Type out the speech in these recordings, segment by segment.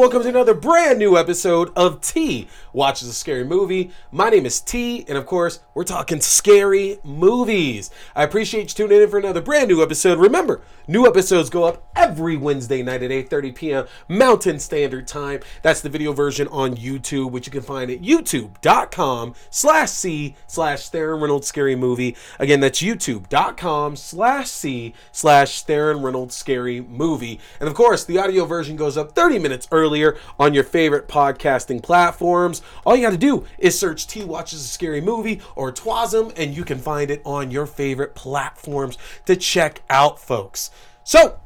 welcome to another brand new episode of T Watches a Scary Movie. My name is T, and of course, we're talking scary movies. I appreciate you tuning in for another brand new episode. Remember, new episodes go up every Wednesday night at 8:30 p.m. Mountain Standard Time. That's the video version on YouTube, which you can find at youtube.com slash C slash Theron Reynolds Scary Movie. Again, that's youtube.com slash C slash Theron Reynolds Scary Movie. And of course, the audio version goes up 30 minutes earlier on your favorite podcasting platforms. All you got to do is search T Watches a Scary Movie or Twasm, and you can find it on your favorite platforms to check out, folks. So,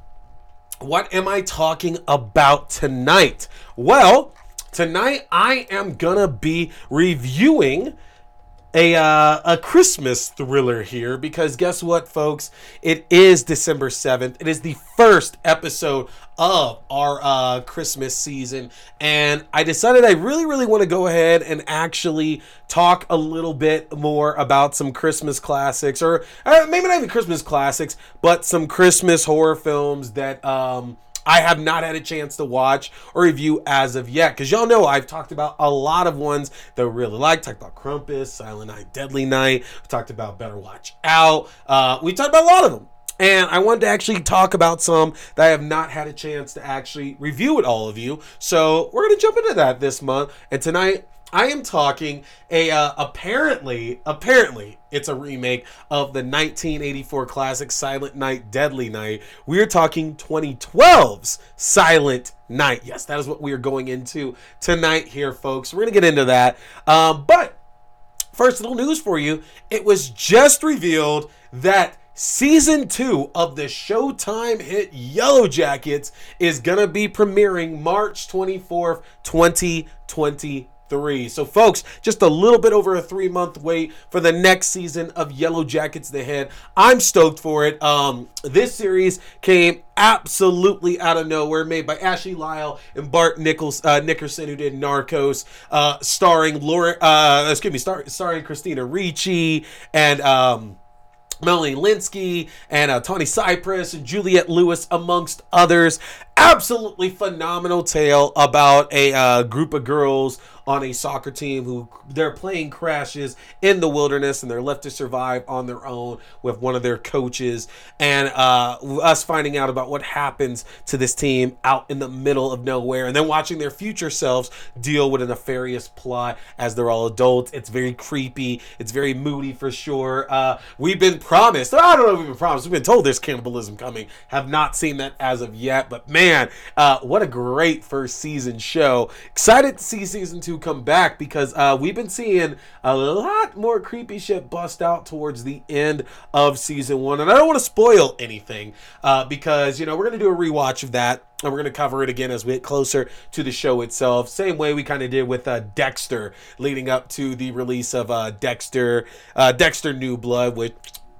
what am I talking about tonight? Well, tonight I am gonna be reviewing a uh, a Christmas thriller here because guess what, folks? It is December seventh. It is the first episode of our uh, Christmas season, and I decided I really, really want to go ahead and actually talk a little bit more about some Christmas classics, or uh, maybe not even Christmas classics, but some Christmas horror films that. Um, I have not had a chance to watch or review as of yet. Because y'all know I've talked about a lot of ones that I really like. Talked about Krampus, Silent Night, Deadly Night. Talked about Better Watch Out. Uh, we talked about a lot of them. And I wanted to actually talk about some that I have not had a chance to actually review with all of you. So we're going to jump into that this month. And tonight, I am talking a uh, apparently apparently it's a remake of the 1984 classic Silent Night Deadly Night. We're talking 2012's Silent Night. Yes, that is what we are going into tonight here folks. We're going to get into that. Um, but first little news for you. It was just revealed that Season 2 of the Showtime hit Yellowjackets is going to be premiering March 24th, 2020 three. So, folks, just a little bit over a three month wait for the next season of Yellowjackets the Head. I'm stoked for it. Um, this series came absolutely out of nowhere, made by Ashley Lyle and Bart Nichols uh, Nickerson, who did Narcos, uh, starring Laura, uh, excuse me, star- starring Christina Ricci and um, Melanie Lynskey and uh, Tawny Cypress and Juliette Lewis, amongst others. Absolutely phenomenal tale about a uh, group of girls on a soccer team who their plane crashes in the wilderness and they're left to survive on their own with one of their coaches and uh, us finding out about what happens to this team out in the middle of nowhere and then watching their future selves deal with a nefarious plot as they're all adults. It's very creepy. It's very moody for sure. Uh, we've been promised i don't know if we've been promised we've been told there's cannibalism coming. Have not seen that as of yet but man uh, what a great first season show excited to see season two come back because uh, we've been seeing a lot more creepy shit bust out towards the end of season one. And I don't want to spoil anything uh, because, you know, we're going to do a rewatch of that and we're going to cover it again as we get closer to the show itself. Same way we kind of did with uh, Dexter leading up to the release of uh, Dexter, uh, Dexter New Blood, which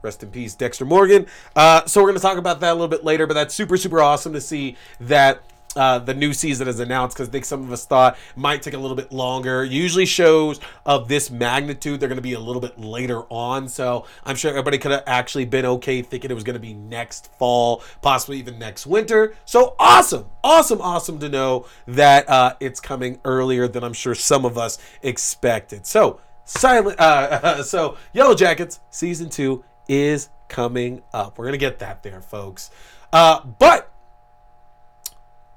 rest in peace, Dexter Morgan. Uh, so we're going to talk about that a little bit later, but that's super, super awesome to see that uh, the new season is announced because I think some of us thought might take a little bit longer. Usually, shows of this magnitude they're going to be a little bit later on, so I'm sure everybody could have actually been okay thinking it was going to be next fall, possibly even next winter. So awesome, awesome, awesome to know that uh, it's coming earlier than I'm sure some of us expected. So silent, uh, so Yellowjackets season two is coming up. We're gonna get that there, folks. Uh, but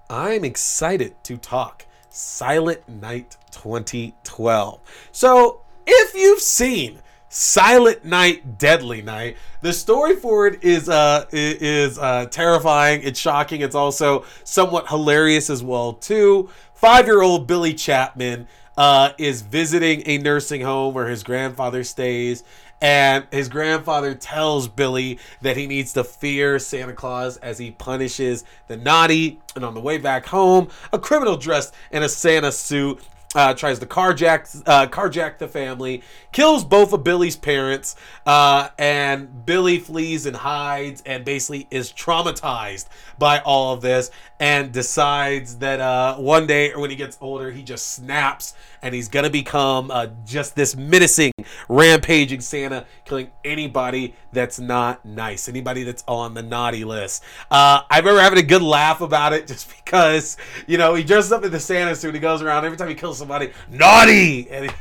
I'm excited to talk Silent Night 2012. So, if you've seen Silent Night, Deadly Night. The story for it is uh is uh, terrifying. It's shocking. It's also somewhat hilarious as well too. Five year old Billy Chapman uh, is visiting a nursing home where his grandfather stays, and his grandfather tells Billy that he needs to fear Santa Claus as he punishes the naughty. And on the way back home, a criminal dressed in a Santa suit uh, tries to carjack uh, carjack the family, kills both of Billy's parents, uh, and Billy flees and hides, and basically is traumatized by all of this, and decides that uh, one day or when he gets older, he just snaps and he's gonna become uh, just this menacing rampaging Santa, killing anybody that's not nice, anybody that's on the naughty list. Uh, I remember having a good laugh about it just because, you know, he dresses up in the Santa suit. He goes around every time he kills somebody, naughty, and he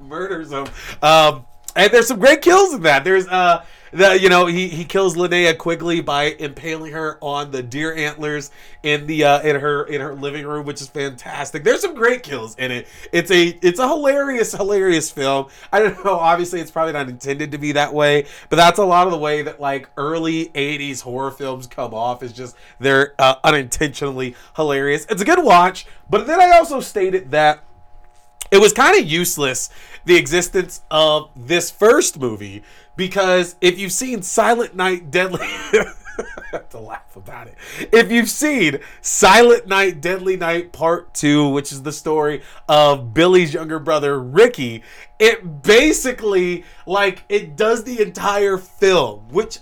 murders them. Um, and there's some great kills in that. There's uh the you know he he kills Linnea Quigley by impaling her on the deer antlers in the uh in her in her living room, which is fantastic. There's some great kills in it. It's a it's a hilarious hilarious film. I don't know. Obviously, it's probably not intended to be that way, but that's a lot of the way that like early '80s horror films come off. Is just they're uh, unintentionally hilarious. It's a good watch, but then I also stated that it was kind of useless the existence of this first movie because if you've seen Silent Night Deadly to laugh about it. If you've seen Silent Night Deadly Night Part 2, which is the story of Billy's younger brother Ricky, it basically like it does the entire film, which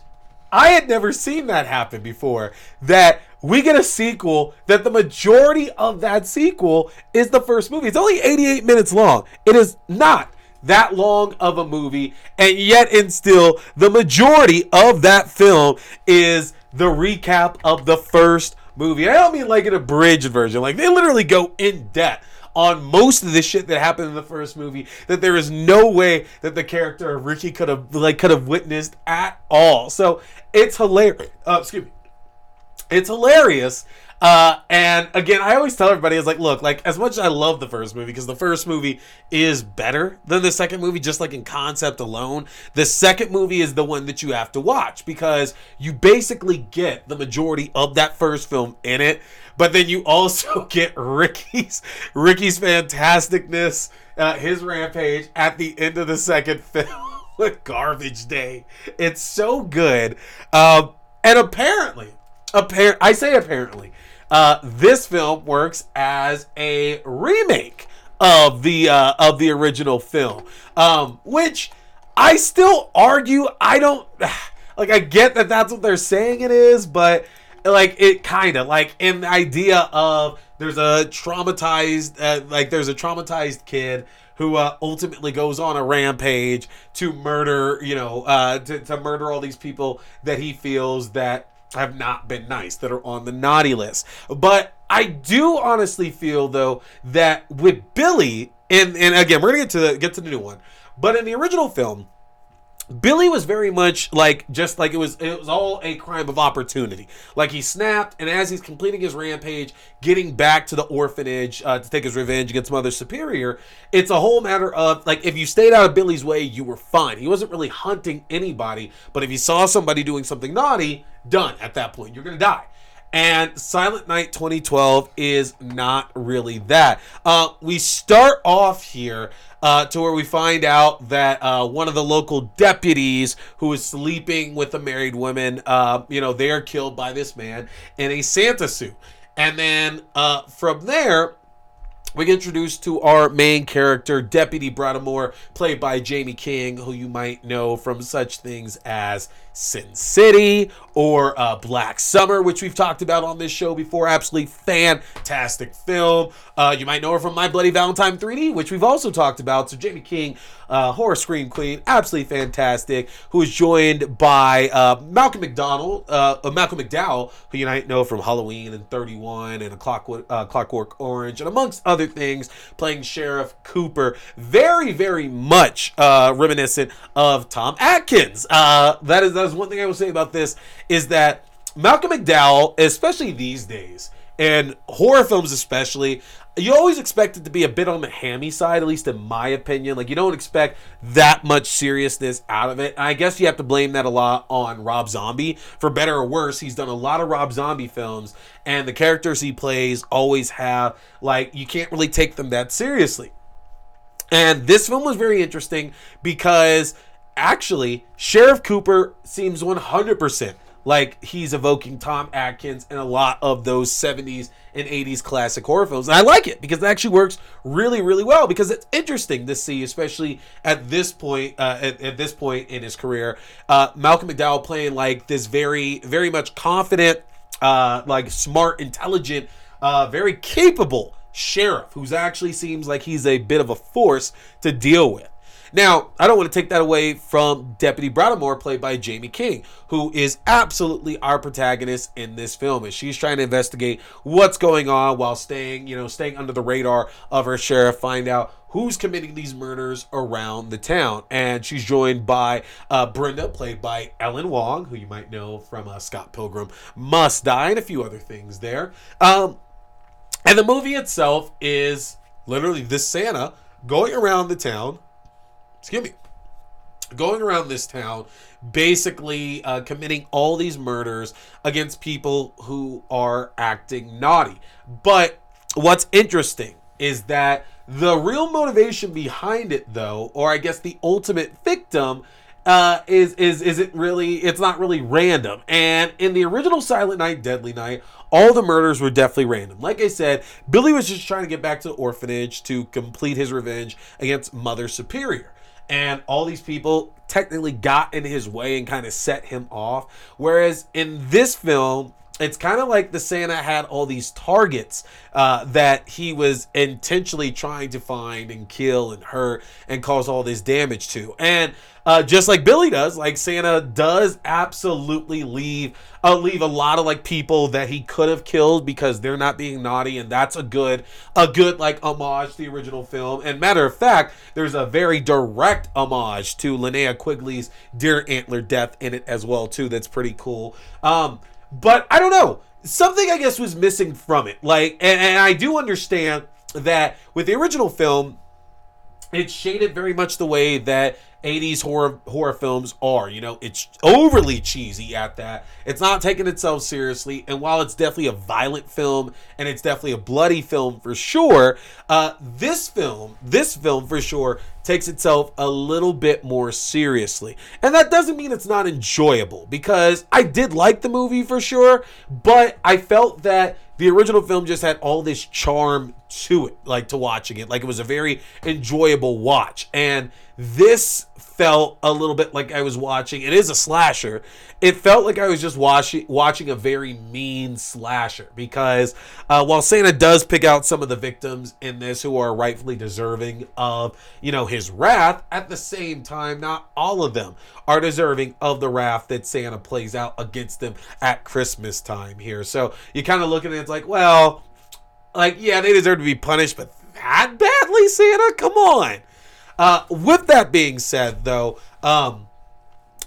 I had never seen that happen before. That we get a sequel that the majority of that sequel is the first movie. It's only 88 minutes long. It is not that long of a movie, and yet, and still, the majority of that film is the recap of the first movie. I don't mean like an abridged version, like they literally go in depth on most of the shit that happened in the first movie that there is no way that the character of Ricky could have like could have witnessed at all. So it's hilarious. Uh, excuse me. It's hilarious uh, and again, I always tell everybody, is like, look, like as much as I love the first movie because the first movie is better than the second movie, just like in concept alone. The second movie is the one that you have to watch because you basically get the majority of that first film in it, but then you also get Ricky's Ricky's fantasticness, uh, his rampage at the end of the second film. Garbage Day. It's so good, um, and apparently, apparent. I say apparently uh, this film works as a remake of the uh, of the original film, um, which I still argue I don't like. I get that that's what they're saying it is, but like it kind of like in the idea of there's a traumatized uh, like there's a traumatized kid who uh, ultimately goes on a rampage to murder, you know, uh, to, to murder all these people that he feels that have not been nice, that are on the naughty list. But I do honestly feel though that with Billy, and and again we're gonna get to the, get to the new one, but in the original film, Billy was very much like just like it was it was all a crime of opportunity. Like he snapped, and as he's completing his rampage, getting back to the orphanage uh, to take his revenge against Mother Superior, it's a whole matter of like if you stayed out of Billy's way, you were fine. He wasn't really hunting anybody, but if you saw somebody doing something naughty, done at that point, you're gonna die. And Silent Night 2012 is not really that. Uh, we start off here uh, to where we find out that uh, one of the local deputies who is sleeping with a married woman, uh, you know, they are killed by this man in a Santa suit. And then uh, from there, we get introduced to our main character, Deputy Bradimore, played by Jaime King, who you might know from such things as Sin City or uh, Black Summer, which we've talked about on this show before. Absolutely fantastic film. Uh, you might know her from My Bloody Valentine 3D, which we've also talked about. So Jaime King, uh, horror scream queen, absolutely fantastic. Who is joined by uh, Malcolm McDonald, uh, uh, Malcolm McDowell, who you might know from Halloween and 31 and a Clockwork, Clockwork Orange, and amongst other things, playing Sheriff Cooper. Very, very much reminiscent of Tom Atkins. that is that is one thing I will say about this is that Malcolm McDowell, especially these days, and horror films especially, you always expect it to be a bit on the hammy side, at least in my opinion. Like you don't expect that much seriousness out of it. And I guess you have to blame that a lot on Rob Zombie. For better or worse, he's done a lot of Rob Zombie films, and the characters he plays always have like you can't really take them that seriously. And this film was very interesting because actually Sheriff Cooper seems 100% like he's evoking Tom Atkins and a lot of those 70s and 80s classic horror films. And I like it because it actually works really, really well because it's interesting to see, especially at this point, uh, at, at, this point in his career, uh, Malcolm McDowell playing like this very, very much confident, uh, like smart, intelligent, uh, very capable sheriff who's actually seems like he's a bit of a force to deal with. Now, I don't want to take that away from Deputy Bradimore, played by Jaime King, who is absolutely our protagonist in this film, as she's trying to investigate what's going on while staying, you know, staying under the radar of her sheriff, find out who's committing these murders around the town. And she's joined by uh, Brenda, played by Ellen Wong, who you might know from uh, Scott Pilgrim Must Die, and a few other things there. Um, and the movie itself is literally this Santa going around the town, excuse me, going around this town, basically uh, committing all these murders against people who are acting naughty. But what's interesting is that the real motivation behind it, though, or I guess the ultimate victim, uh, is is is it really? It's not really random. And in the original Silent Night, Deadly Night, all the murders were definitely random. Like I said, Billy was just trying to get back to the orphanage to complete his revenge against Mother Superior. And all these people technically got in his way and kind of set him off. Whereas in this film, it's kind of like the Santa had all these targets uh, that he was intentionally trying to find and kill and hurt and cause all this damage to. And uh, just like Billy does, like Santa does absolutely leave uh, leave a lot of like people that he could have killed because they're not being naughty, and that's a good a good like homage to the original film. And matter of fact, there's a very direct homage to Linnea Quigley's Deer Antler Death in it as well too. That's pretty cool. Um, but I don't know. Something I guess was missing from it. Like, and, and I do understand that with the original film, it's shaded very much the way that 80s horror horror films are. You know, it's overly cheesy at that. It's not taking itself seriously, and while it's definitely a violent film and it's definitely a bloody film for sure, uh, this film, this film for sure, takes itself a little bit more seriously. And that doesn't mean it's not enjoyable because I did like the movie for sure, but I felt that the original film just had all this charm to it, like to watching it. Like it was a very enjoyable watch. And this felt a little bit like I was watching. It is a slasher. It felt like I was just watching watching a very mean slasher because uh, while Santa does pick out some of the victims in this who are rightfully deserving of you know his wrath, at the same time, not all of them are deserving of the wrath that Santa plays out against them at Christmas time here. So you kind of look at it, it's like, well, like yeah, they deserve to be punished, but that badly, Santa? Come on. Uh, with that being said, though, um,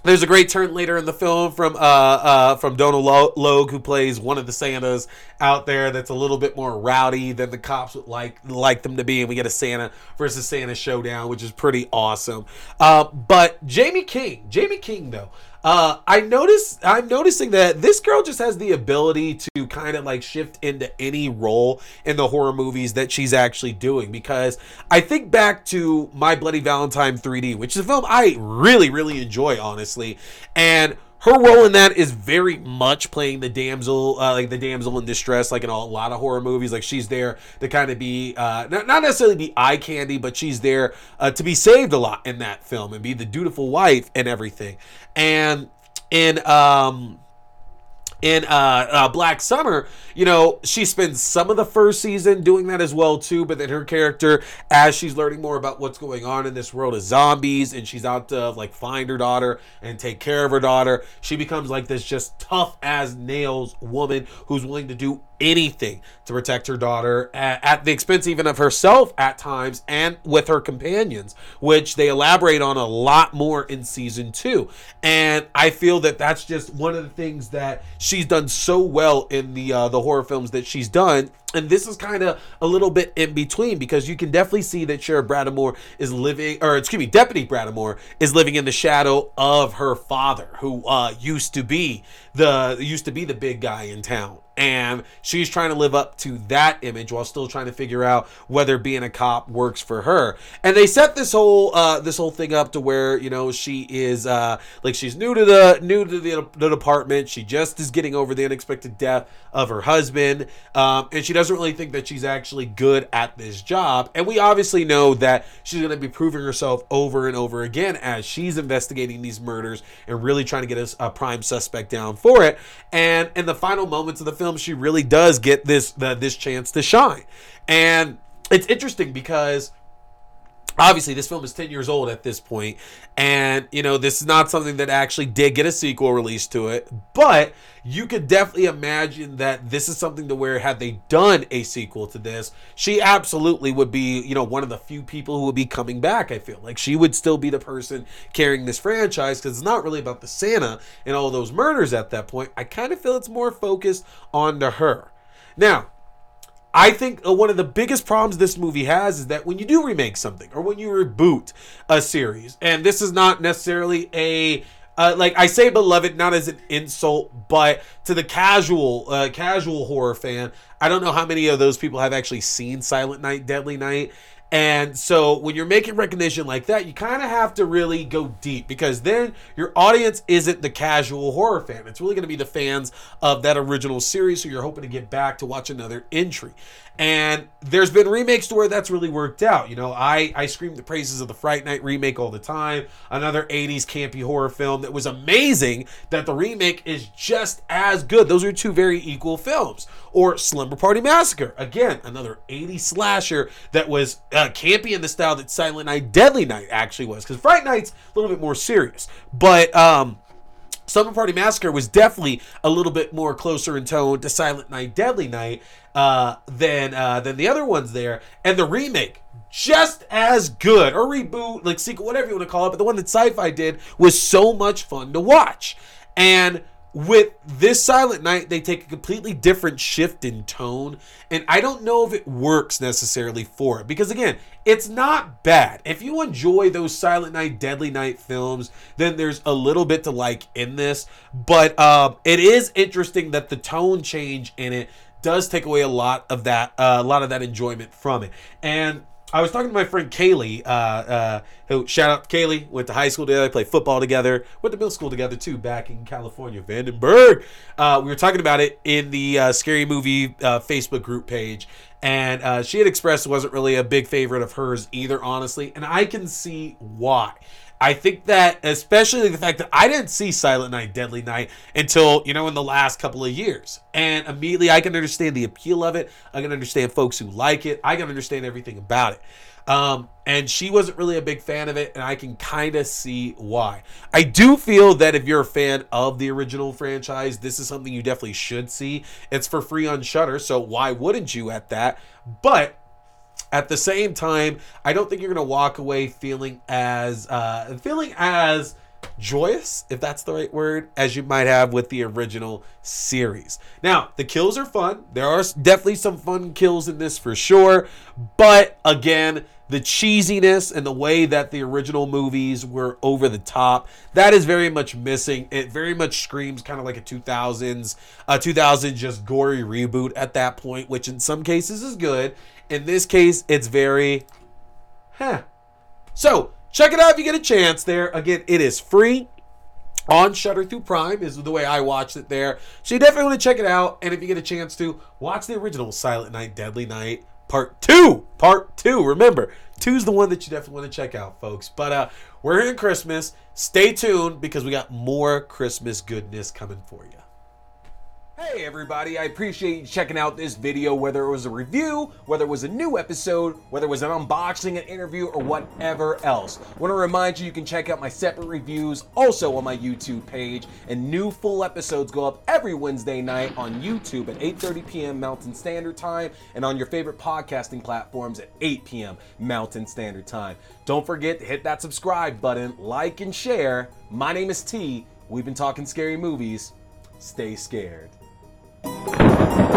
there's a great turn later in the film from uh, uh, from Donald Logue, who plays one of the Santas out there. That's a little bit more rowdy than the cops would like like them to be, and we get a Santa versus Santa showdown, which is pretty awesome. Uh, but Jaime King, Jaime King, though, uh, I notice I'm noticing that this girl just has the ability to kind of like shift into any role in the horror movies that she's actually doing. Because I think back to My Bloody Valentine 3D, which is a film I really, really enjoy, honestly, and her role in that is very much playing the damsel, uh, like the damsel in distress, like in a lot of horror movies. Like she's there to kind of be, uh, not, not necessarily be eye candy, but she's there uh, to be saved a lot in that film and be the dutiful wife and everything. And in um, in uh, uh, Black Summer, you know, she spends some of the first season doing that as well too. But then her character, as she's learning more about what's going on in this world of zombies, and she's out to like find her daughter and take care of her daughter, she becomes like this just tough as nails woman who's willing to do anything to protect her daughter at, at, the expense even of herself at times and with her companions, which they elaborate on a lot more in season two. And I feel that that's just one of the things that she's done so well in the uh, the horror films that she's done and this is kind of a little bit in between because you can definitely see that Sheriff Bradimore is living, or excuse me, Deputy Bradimore is living in the shadow of her father, who uh, used to be the used to be the big guy in town and she's trying to live up to that image while still trying to figure out whether being a cop works for her. And they set this whole uh this whole thing up to where you know she is uh like she's new to the new to the, the department. She just is getting over the unexpected death of her husband. Um and she doesn't really think that she's actually good at this job. And we obviously know that she's going to be proving herself over and over again as she's investigating these murders and really trying to get a, a prime suspect down for it. And in the final moments of the film film, she really does get this the, this chance to shine. And it's interesting because obviously this film is 10 years old at this point and you know this is not something that actually did get a sequel released to it but you could definitely imagine that this is something to where had they done a sequel to this she absolutely would be you know one of the few people who would be coming back i feel. Like she would still be the person carrying this franchise because it's not really about the santa and all those murders at that point. I kind of feel it's more focused on to her. Now I think uh, one of the biggest problems this movie has is that when you do remake something or when you reboot a series, and this is not necessarily a uh, like I say beloved not as an insult, but to the casual uh, casual horror fan, I don't know how many of those people have actually seen Silent Night, Deadly Night, and so when you're making recognition like that, you kind of have to really go deep because then your audience isn't the casual horror fan. It's really going to be the fans of that original series who you're hoping to get back to watch another entry. And there's been remakes to where that's really worked out. You know, I, I scream the praises of the Fright Night remake all the time. Another 80s campy horror film that was amazing that the remake is just as good. Those are two very equal films. Or Slumber Party Massacre. Again, another 80s slasher that was uh, campy in the style that Silent Night Deadly Night actually was. Because Fright Night's a little bit more serious. But, um, Slumber Party Massacre was definitely a little bit more closer in tone to Silent Night, Deadly Night uh, than uh, than the other ones there, and the remake just as good. Or reboot, like sequel, whatever you want to call it. But the one that Sci-Fi did was so much fun to watch, and with this Silent Night, they take a completely different shift in tone, and I don't know if it works necessarily for it because again, it's not bad. If you enjoy those Silent Night, Deadly Night films, then there's a little bit to like in this, but um, it is interesting that the tone change in it does take away a lot of that, uh, a lot of that enjoyment from it, and I was talking to my friend Kaylee, uh, uh, who shout out Kaylee, went to high school together, played football together, went to middle school together too, back in California, Vandenberg. Uh, we were talking about it in the uh, scary movie uh, Facebook group page, and uh, she had expressed wasn't really a big favorite of hers either, honestly, and I can see why. I think that, especially the fact that I didn't see Silent Night, Deadly Night until, you know, in the last couple of years. And immediately I can understand the appeal of it. I can understand folks who like it. I can understand everything about it. Um, and she wasn't really a big fan of it, and I can kind of see why. I do feel that if you're a fan of the original franchise, this is something you definitely should see. It's for free on Shudder, so why wouldn't you at that? But at the same time, I don't think you're to walk away feeling as uh, feeling as joyous, if that's the right word, as you might have with the original series. Now, the kills are fun. There are definitely some fun kills in this for sure. But again, the cheesiness and the way that the original movies were over the top, that is very much missing. It very much screams kind of like a 2000s, a 2000 just gory reboot at that point, which in some cases is good. In this case, it's very, huh. So check it out if you get a chance. There again, it is free on Shudder through Prime is the way I watched it there. So you definitely want to check it out. And if you get a chance to watch the original Silent Night, Deadly Night Part Two. Part Two. Remember, two's the one that you definitely want to check out, folks. But uh, we're in Christmas. Stay tuned because we got more Christmas goodness coming for you. Hey everybody, I appreciate you checking out this video, whether it was a review, whether it was a new episode, whether it was an unboxing, an interview, or whatever else. I want to remind you you can check out my separate reviews also on my YouTube page, and new full episodes go up every Wednesday night on YouTube at 8.30 p.m. Mountain Standard Time, and on your favorite podcasting platforms at 8 p.m. Mountain Standard Time. Don't forget to hit that subscribe button, like and share. My name is T. We've been talking scary movies. Stay scared. Thank you.